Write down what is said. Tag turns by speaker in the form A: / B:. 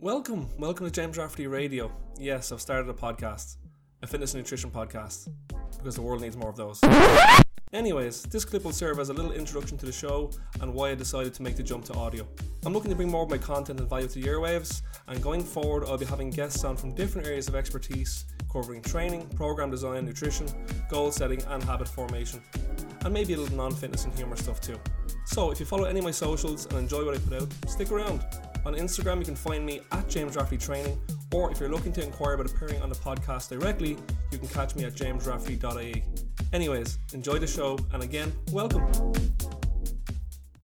A: Welcome, welcome to James Rafferty Radio. Yes, I've started a podcast, a fitness and nutrition podcast, because the world needs more of those. Anyways, this clip will serve as a little introduction to the show and why I decided to make the jump to audio. I'm looking to bring more of my content and value to the airwaves, and going forward, I'll be having guests on from different areas of expertise, covering training, program design, nutrition, goal setting, and habit formation, and maybe a little non fitness and humour stuff too. So, if you follow any of my socials and enjoy what I put out, stick around. On Instagram, you can find me at James Rafferty Training, or if you're looking to inquire about appearing on the podcast directly, you can catch me at jamesrafferty.ie. Anyways, enjoy the show, and again, welcome.